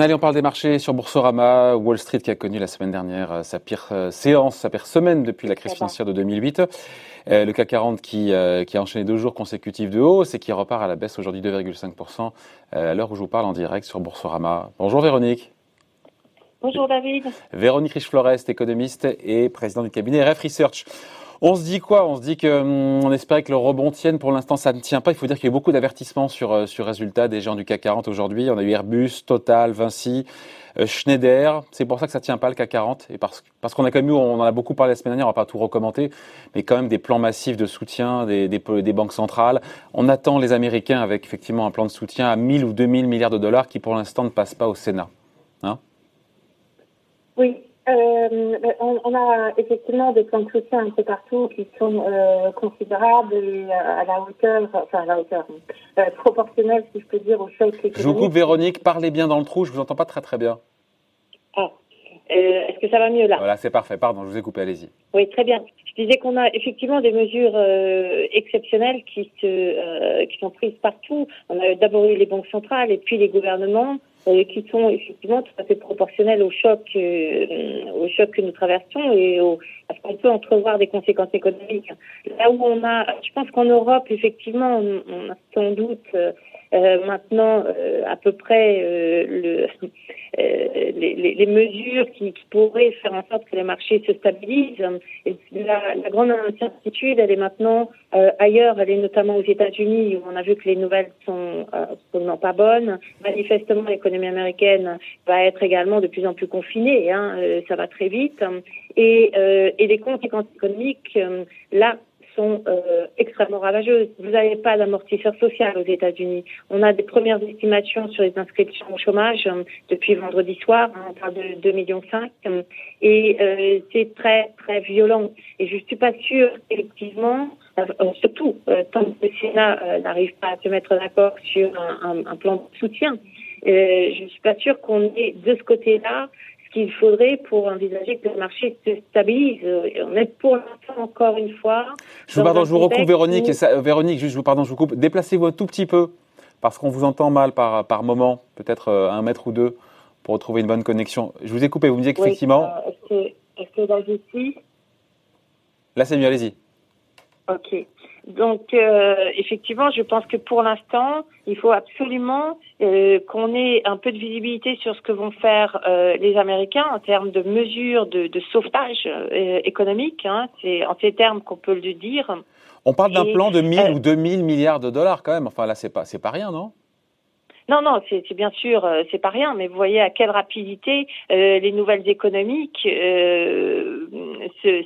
Allez, on parle des marchés sur Boursorama, Wall Street qui a connu la semaine dernière euh, sa pire euh, séance, sa pire semaine depuis la crise financière de 2008. Euh, le CAC 40 qui, qui a enchaîné deux jours consécutifs de hausse et qui repart à la baisse aujourd'hui 2,5% à l'heure où je vous parle en direct sur Boursorama. Bonjour Véronique. Bonjour David. Véronique Riche-Florest, économiste et président du cabinet RF Research. On se dit quoi? On se dit que hum, on espérait que le rebond tienne. Pour l'instant, ça ne tient pas. Il faut dire qu'il y a eu beaucoup d'avertissements sur euh, sur résultats des gens du CAC 40 aujourd'hui. On a eu Airbus, Total, Vinci, euh, Schneider. C'est pour ça que ça tient pas le CAC 40 et parce parce qu'on a quand même eu, on en a beaucoup parlé la semaine dernière. On va pas tout recommander, mais quand même des plans massifs de soutien des des, des banques centrales. On attend les Américains avec effectivement un plan de soutien à 1000 ou 2000 milliards de dollars qui pour l'instant ne passe pas au Sénat. Hein? Oui, euh, on, a effectivement des plans de soutien un peu partout qui sont euh, considérables et à la hauteur, enfin à la hauteur, euh, proportionnelle, si je peux dire, au choc économique. Je vous coupe, Véronique, parlez bien dans le trou, je vous entends pas très très bien. Ah, est-ce que ça va mieux là? Voilà, c'est parfait, pardon, je vous ai coupé, allez-y. Oui, très bien. Je disais qu'on a effectivement des mesures exceptionnelles qui, se, qui sont prises partout. On a d'abord eu les banques centrales et puis les gouvernements qui sont effectivement tout à fait proportionnels au choc, euh, au choc que nous traversons et au, à ce qu'on peut entrevoir des conséquences économiques. Là où on a, je pense qu'en Europe, effectivement, on, a sans doute euh, euh, maintenant à peu près le, les, les, mesures qui, qui, pourraient faire en sorte que les marchés se stabilisent. La, la grande incertitude, elle est maintenant ailleurs, elle est notamment aux États-Unis où on a vu que les nouvelles sont absolument pas bonnes. Manifestement, l'économie américaine va être également de plus en plus confinée. Hein, euh, ça va très vite. Et, euh, et les conséquences économiques, euh, là, sont extrêmement ravageuses. Vous n'avez pas d'amortisseur social aux États-Unis. On a des premières estimations sur les inscriptions au chômage depuis vendredi soir, hein, de 2,5 millions et c'est très très violent. Et je suis pas sûre effectivement, surtout tant que le Sénat n'arrive pas à se mettre d'accord sur un, un, plan de soutien, euh, je ne suis pas sûre qu'on ait de ce côté-là ce qu'il faudrait pour envisager que le marché se stabilise. On est pour l'instant encore une fois. Je vous, pardon, je vous recoupe Véronique. ça, Véronique, juste, je vous pardon, je vous coupe. Déplacez-vous un tout petit peu parce qu'on vous entend mal par, par moment, peut-être euh, un mètre ou deux, pour retrouver une bonne connexion. Je vous ai coupé. Vous me disiez qu'effectivement. Oui, Est-ce que, là, je Là, c'est mieux. Allez-y. Ok. Donc, euh, effectivement, je pense que pour l'instant, il faut absolument euh, qu'on ait un peu de visibilité sur ce que vont faire euh, les Américains en termes de mesures de, de sauvetage euh, économique. Hein, c'est en ces termes qu'on peut le dire. On parle d'un plan de 1000 ou 2000 milliards de dollars quand même. Enfin, là, c'est pas, c'est pas rien, non? Non, non, c'est bien sûr, euh, c'est pas rien, mais vous voyez à quelle rapidité euh, les nouvelles économiques euh,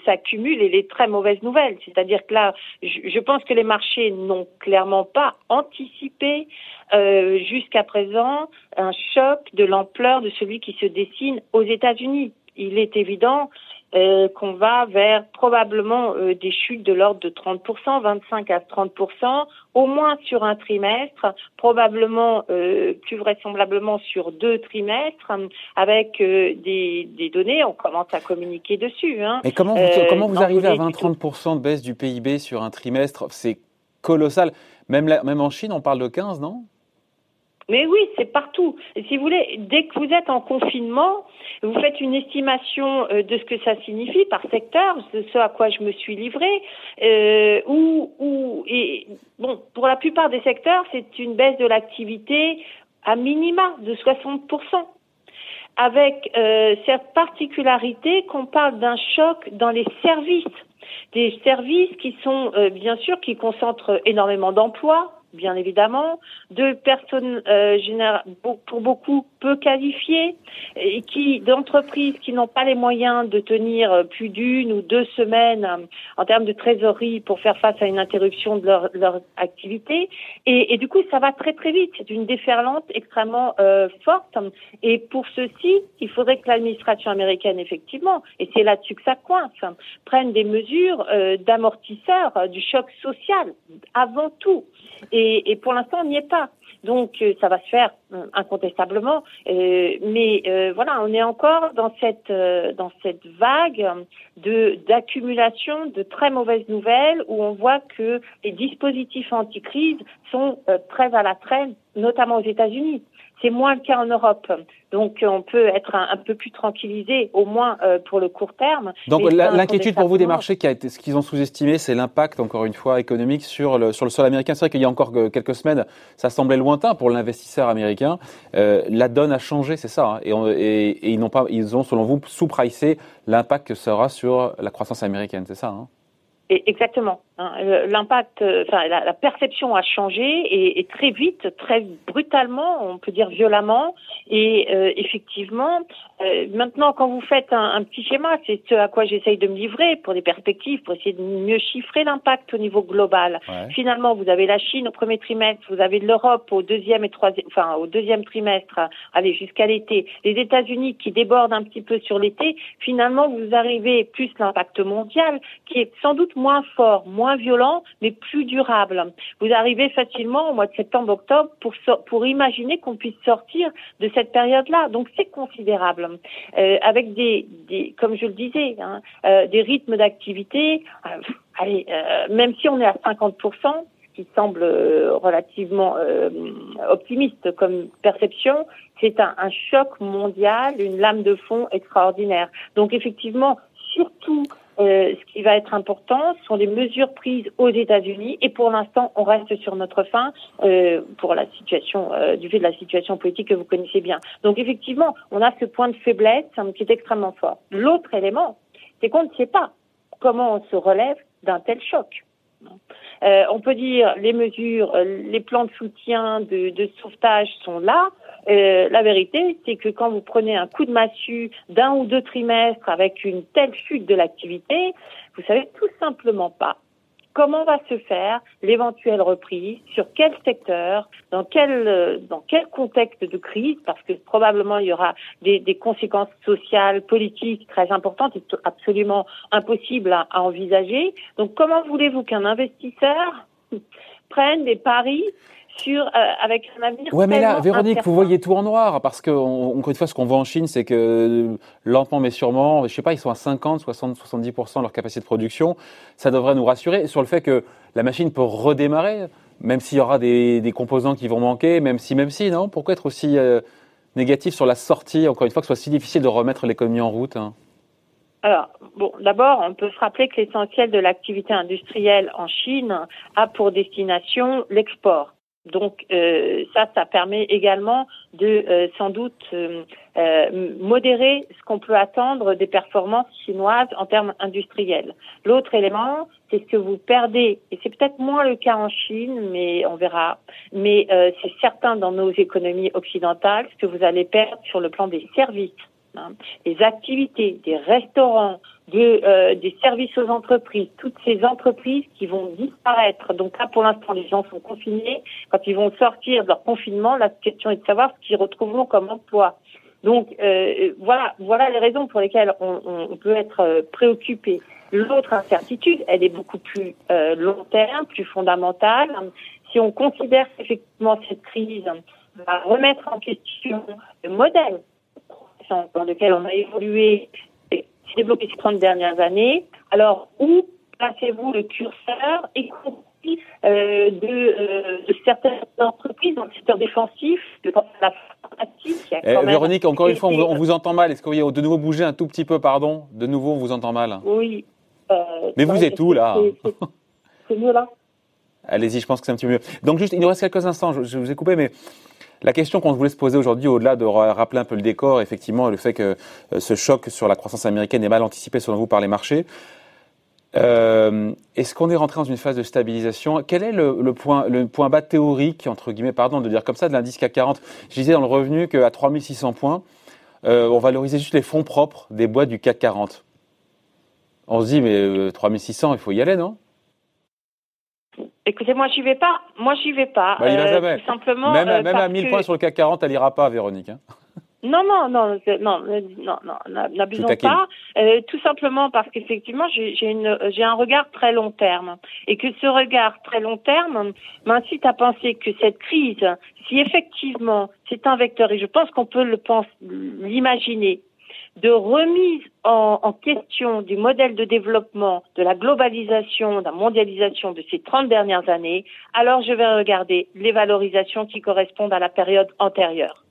s'accumulent et les très mauvaises nouvelles. C'est-à-dire que là, je, pense que les marchés n'ont clairement pas anticipé euh, jusqu'à présent un choc de l'ampleur de celui qui se dessine aux États-Unis. Il est évident euh, qu'on va vers probablement euh, des chutes de l'ordre de 30%, 25 à 30%, au moins sur un trimestre, probablement euh, plus vraisemblablement sur deux trimestres, avec des, des, données, on commence à communiquer dessus. Hein. Mais comment vous, comment vous arrivez à 20-30% de baisse du PIB sur un trimestre? C'est colossal. Même, même en Chine, on parle de 15, non? Mais oui, c'est partout. Si vous voulez, dès que vous êtes en confinement, vous faites une estimation euh, de ce que ça signifie par secteur, de ce à quoi je me suis livrée, euh, ou, bon, pour la plupart des secteurs, c'est une baisse de l'activité à minima de 60 avec euh, cette particularité qu'on parle d'un choc dans les services, des services qui sont bien sûr qui concentrent énormément d'emplois, bien évidemment, de personnes euh, pour beaucoup peu qualifiées et qui d'entreprises qui n'ont pas les moyens de tenir plus d'une ou deux semaines euh, en termes de trésorerie pour faire face à une interruption de leur, activité. Et, du coup ça va très très vite. C'est une déferlante extrêmement euh, forte. Et pour ceci il faudrait que l'administration américaine effectivement et c'est là-dessus que ça coince prenne des mesures euh, d'amortisseur du choc social avant tout Et, pour l'instant, on n'y est pas. Donc ça va se faire incontestablement, mais voilà, on est encore dans cette dans cette vague de d'accumulation de très mauvaises nouvelles où on voit que les dispositifs anti-crise sont très à la traîne, notamment aux États-Unis. C'est moins le cas en Europe. Donc on peut être un, peu plus tranquillisé, au moins euh, pour le court terme. Donc l'inquiétude pour vous des marchés, qui a été, ce qu'ils ont sous-estimé, c'est l'impact, encore une fois, économique sur le, sur le sol américain. C'est vrai qu'il y a encore quelques semaines, ça semblait lointain pour l'investisseur américain. Euh, la donne a changé, c'est ça. Hein. et, et, ils n'ont pas, ils ont, selon vous, sous-pricé l'impact que ça aura sur la croissance américaine, c'est ça hein exactement. Hein. L'impact, euh, enfin la, perception a changé et, très vite, très brutalement, on peut dire violemment. Et euh, effectivement, euh, maintenant, quand vous faites un, petit schéma, c'est ce à quoi j'essaye de me livrer pour des perspectives, pour essayer de mieux chiffrer l'impact au niveau global. Finalement, vous avez la Chine au premier trimestre, vous avez l'Europe au deuxième et troisième, enfin au deuxième trimestre, allez jusqu'à l'été. Les États-Unis qui débordent un petit peu sur l'été. Finalement, vous arrivez plus l'impact mondial qui est sans doute moins fort, moins violent, mais plus durable. Vous arrivez facilement au mois de septembre-octobre pour, imaginer qu'on puisse sortir de cette période-là. Donc c'est considérable. Euh, avec des, comme je le disais, hein, euh, des rythmes d'activité. Euh, allez, même si on est à 50% qui semble relativement optimiste comme perception, c'est un, choc mondial, une lame de fond extraordinaire. Donc effectivement, surtout euh, ce qui va être important sont les mesures prises aux États-Unis et pour l'instant on reste sur notre fin euh, pour la situation euh, du fait de la situation politique que vous connaissez bien. Donc effectivement on a ce point de faiblesse qui est extrêmement fort. L'autre élément c'est qu'on ne sait pas comment on se relève d'un tel choc. Euh, on peut dire les mesures, les plans de soutien, de, de sauvetage sont là. Euh, la vérité, c'est que quand vous prenez un coup de massue d'un ou deux trimestres avec une telle chute de l'activité, vous savez tout simplement pas comment va se faire l'éventuelle reprise, sur quel secteur, dans quel, dans quel contexte de crise, parce que probablement il y aura des, des conséquences sociales, politiques très importantes et absolument impossibles à envisager. Donc comment voulez-vous qu'un investisseur prenne des paris sur, euh, avec un avenir. Ouais, mais là, Véronique, vous voyez tout en noir, parce que, encore une fois, ce qu'on voit en Chine, c'est que lentement mais sûrement, je sais pas, ils sont à 50, 60, 70% de leur capacité de production. Ça devrait nous rassurer sur le fait que la machine peut redémarrer, même s'il y aura des, des, composants qui vont manquer, même si, même si, non? Pourquoi être aussi euh, négatif sur la sortie, encore une fois, que ce soit si difficile de remettre l'économie en route hein? Alors, bon, d'abord, on peut se rappeler que l'essentiel de l'activité industrielle en Chine a pour destination l'export. Donc euh, ça, ça permet également de euh, sans doute euh, modérer ce qu'on peut attendre des performances chinoises en termes industriels. L'autre élément, c'est ce que vous perdez, et c'est peut-être moins le cas en Chine, mais on verra, mais c'est certain dans nos économies occidentales, ce que vous allez perdre sur le plan des services. Hein, des activités, des restaurants, de, euh, des services aux entreprises, toutes ces entreprises qui vont disparaître. Donc là, pour l'instant, les gens sont confinés. Quand ils vont sortir de leur confinement, la question est de savoir ce qu'ils retrouveront comme emploi. Donc euh, voilà, voilà les raisons pour lesquelles on, on peut être euh, préoccupé. L'autre incertitude, elle est beaucoup plus euh, long terme, plus fondamentale. Si on considère qu'effectivement cette crise va remettre en question le modèle dans lequel on a évolué développé ces 30 dernières années. Alors, où placez-vous le curseur, y compris euh, de, euh, de, certaines entreprises dans le secteur défensif, de la eh, Véronique, encore une fois, on, vous entend mal. Est-ce que vous voyez de nouveau bouger un tout petit peu, pardon? De nouveau, on vous entend mal. Oui. Euh, Mais vous êtes où, là? C'est mieux, là Allez-y, je pense que c'est un petit peu mieux. Donc, juste, il nous reste quelques instants. je vous ai coupé, mais la question qu'on voulait se poser aujourd'hui, au-delà de rappeler un peu le décor, effectivement, le fait que euh, ce choc sur la croissance américaine est mal anticipé selon vous par les marchés, euh, Est-ce qu'on est rentré dans une phase de stabilisation? Quel est le, point, bas théorique, entre guillemets, pardon de dire comme ça, de l'indice CAC 40 Je disais dans le revenu qu'à 3600 points, euh, on valorisait juste les fonds propres des boîtes du CAC 40. On se dit, mais 3600, il faut y aller, non? Écoutez, moi, j'y vais pas. Moi, j'y vais pas. Bah, il euh, jamais. simplement. Même, même à 1000 points sur le CAC 40, elle ira pas, Véronique. Hein. Non, non, non, non, non, non, n'abusons pas. Euh, tout simplement parce qu'effectivement, j'ai un regard très long terme, et que ce regard très long terme m'incite à penser que cette crise, si effectivement c'est un vecteur, et je pense qu'on peut le l'imaginer, de remise en, en, question du modèle de développement, de la globalisation, de la mondialisation de ces 30 dernières années, alors je vais regarder les valorisations qui correspondent à la période antérieure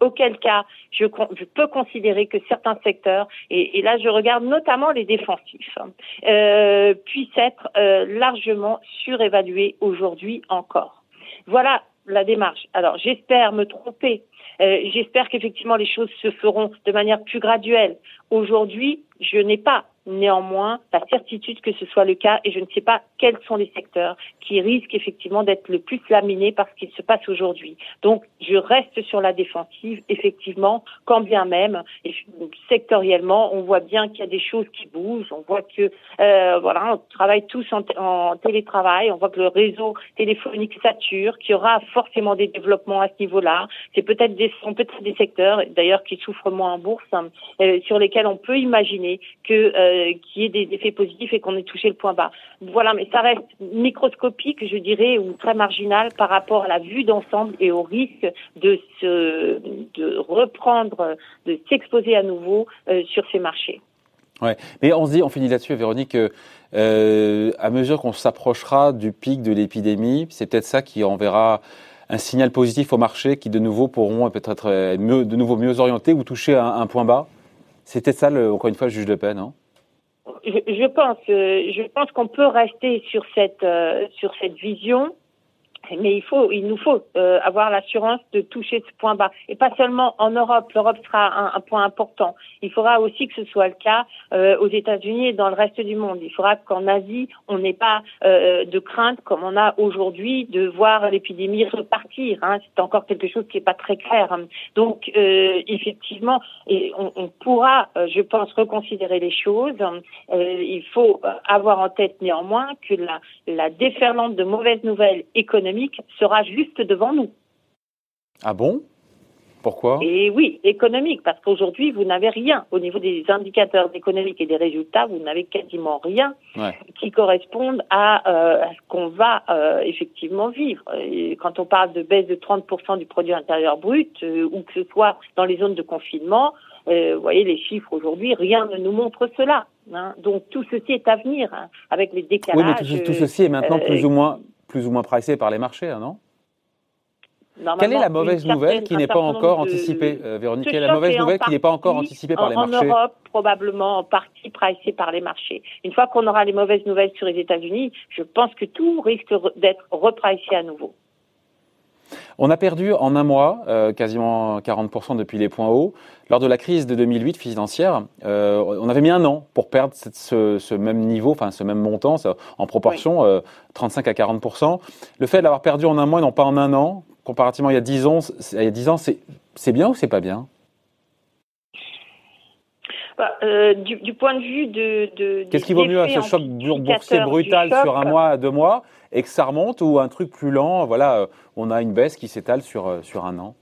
auquel cas je, je, peux considérer que certains secteurs, et, et, là je regarde notamment les défensifs, euh, puissent être euh, largement surévalués aujourd'hui encore. Voilà la démarche. Alors j'espère me tromper. Euh, j'espère qu'effectivement les choses se feront de manière plus graduelle. Aujourd'hui, je n'ai pas néanmoins la certitude que ce soit le cas et je ne sais pas quels sont les secteurs qui risquent effectivement d'être le plus laminés par ce qui se passe aujourd'hui. Donc je reste sur la défensive, effectivement, quand bien même, sectoriellement, on voit bien qu'il y a des choses qui bougent, on voit que euh, voilà, on travaille tous en, en, télétravail, on voit que le réseau téléphonique sature, qu'il y aura forcément des développements à ce niveau-là. C'est peut-être des sont peut-être des secteurs d'ailleurs qui souffrent moins en bourse, hein, euh, sur lesquels on peut imaginer que euh, qu'il y ait des effets positifs et qu'on ait touché le point bas. Voilà, mais ça reste microscopique, je dirais, ou très marginal par rapport à la vue d'ensemble et au risque de se de reprendre, de s'exposer à nouveau euh, sur ces marchés. Ouais, mais on se dit, on finit là-dessus, Véronique. Euh, à mesure qu'on s'approchera du pic de l'épidémie, c'est peut-être ça qui enverra un signal positif au marché qui de nouveau pourront peut-être être de nouveau mieux orientés ou toucher un, un point bas. C'était ça, le, encore une fois, le juge de paix, non? Je, je, pense, euh, je pense qu'on peut rester sur cette euh, sur cette vision mais il faut, il nous faut euh, avoir l'assurance de toucher ce point bas. Et pas seulement en Europe. L'Europe sera un, point important. Il faudra aussi que ce soit le cas euh, aux États-Unis et dans le reste du monde. Il faudra qu'en Asie, on n'ait pas euh, de crainte comme on a aujourd'hui de voir l'épidémie repartir. Hein. C'est encore quelque chose qui n'est pas très clair. Donc, euh, effectivement, on, on pourra, euh, je pense, reconsidérer les choses. il faut avoir en tête néanmoins que la, la déferlante de mauvaises nouvelles économiques sera juste devant nous. Ah bon? Pourquoi? Et oui, économique, parce qu'aujourd'hui, vous n'avez rien. Au niveau des indicateurs économiques et des résultats, vous n'avez quasiment rien ouais. qui corresponde à, euh, à ce qu'on va euh, effectivement vivre. Et quand on parle de baisse de 30% du produit intérieur brut, euh, ou que ce soit dans les zones de confinement, vous voyez les chiffres aujourd'hui, rien ne nous montre cela. Hein. Donc tout ceci est à venir, hein, avec les décalages. Oui, mais tout, tout ceci est maintenant plus ou moins plus ou moins pricé par les marchés, hein, non? Quelle est la mauvaise nouvelle qui n'est pas encore de... anticipée, euh, Véronique? Quelle est la mauvaise nouvelle qui n'est pas encore anticipée par en, les marchés? En Europe, probablement en partie pricée par les marchés. Une fois qu'on aura les mauvaises nouvelles sur les États-Unis, je pense que tout risque d'être repricé à nouveau. On a perdu en un mois euh, quasiment 40% depuis les points hauts. Lors de la crise de 2008 financière, euh, on avait mis un an pour perdre cette, ce, ce, même niveau, enfin ce même montant en proportion, oui. euh, 35 à 40%. Le fait d'avoir perdu en un mois, non pas en un an, comparativement il y a 10 ans, il y a 10 ans, c'est bien ou c'est pas bien? Bah, euh, du, du, point de vue de. de Qu'est-ce qui vaut mieux, ce choc boursier brutal choc, sur un mois à deux mois et que ça remonte ou un truc plus lent Voilà, euh, on a une baisse qui s'étale sur, euh, sur un an.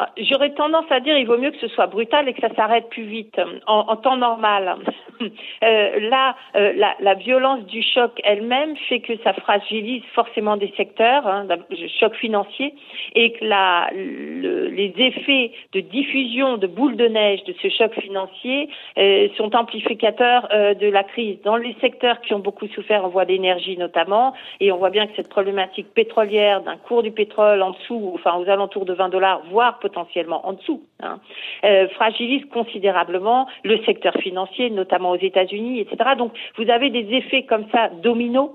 Ah, j'aurais tendance à dire il vaut mieux que ce soit brutal et que ça s'arrête plus vite en, en temps normal. euh, là, euh, la, la, violence du choc elle-même fait que ça fragilise forcément des secteurs, hein, le choc financier, et que la, le, les effets de diffusion de boules de neige de ce choc financier euh, sont amplificateurs euh, de la crise. Dans les secteurs qui ont beaucoup souffert, on voit l'énergie notamment, et on voit bien que cette problématique pétrolière d'un cours du pétrole en dessous, enfin aux alentours de 20 dollars, voire potentiellement en dessous, hein, euh, fragilise considérablement le secteur financier, notamment aux États-Unis, etc. Donc vous avez des effets comme ça dominos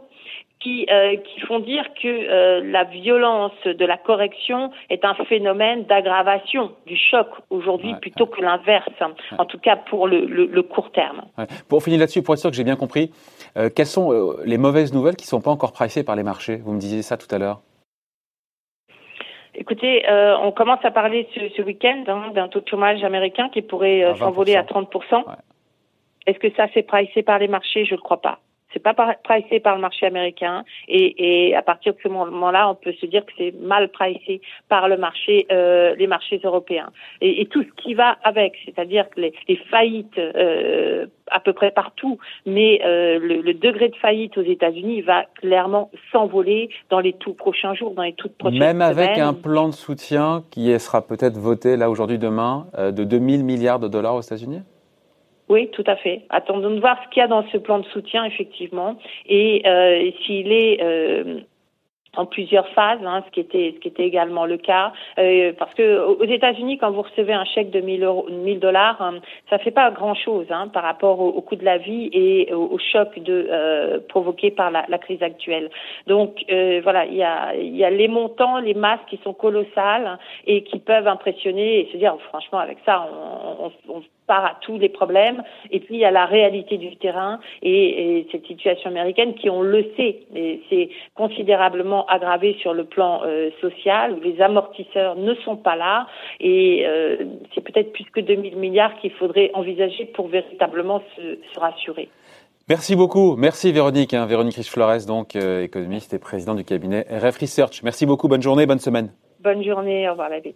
qui, euh, qui font dire que euh, la violence de la correction est un phénomène d'aggravation du choc aujourd'hui ouais, plutôt ouais. que l'inverse, ouais. en tout cas pour le, le, le court terme. Pour finir là-dessus, pour être sûr que j'ai bien compris, euh, quelles sont les mauvaises nouvelles qui ne sont pas encore pricées par les marchés? Vous me disiez ça tout à l'heure. Écoutez, euh, on commence à parler ce, ce week-end hein, d'un taux de chômage américain qui pourrait euh, s'envoler à 30%. Ouais. Est-ce que ça c'est pricé par les marchés? Je ne crois pas. C'est pas pricé par le marché américain, et, et à partir de ce moment-là, on peut se dire que c'est mal pricé par le marché, euh, les marchés européens, et, et, tout ce qui va avec, c'est-à-dire que les, les faillites euh, à peu près partout, mais euh, le, le, degré de faillite aux États-Unis va clairement s'envoler dans les tout prochains jours, dans les toutes prochaines Même avec un plan de soutien qui sera peut-être voté là aujourd'hui, demain, euh, de 2000 milliards de dollars aux États-Unis? Oui, tout à fait. Attendons de voir ce qu'il y a dans ce plan de soutien, effectivement, et euh, s'il est euh, en plusieurs phases, hein, ce qui était ce qui était également le cas, euh, parce que aux États-Unis, quand vous recevez un chèque de 1000 euros, 1000 dollars, hein, ça fait pas grand chose hein, par rapport au, coût de la vie et au, choc de euh, provoqué par la, crise actuelle. Donc euh, voilà, il y a y a les montants, les masses qui sont colossales et qui peuvent impressionner et se dire franchement avec ça on, on, on part à tous les problèmes. Et puis il y a la réalité du terrain et, et cette situation américaine qui, on le sait, c'est considérablement aggravé sur le plan euh, social. Les amortisseurs ne sont pas là et euh, c'est peut-être plus que 2000 milliards qu'il faudrait envisager pour véritablement se, se rassurer. Merci beaucoup. Merci Véronique. Hein, Véronique Riche-Flores, donc euh, économiste et président du cabinet RF Research. Merci beaucoup. Bonne journée, bonne semaine. Bonne journée. Au revoir la vie.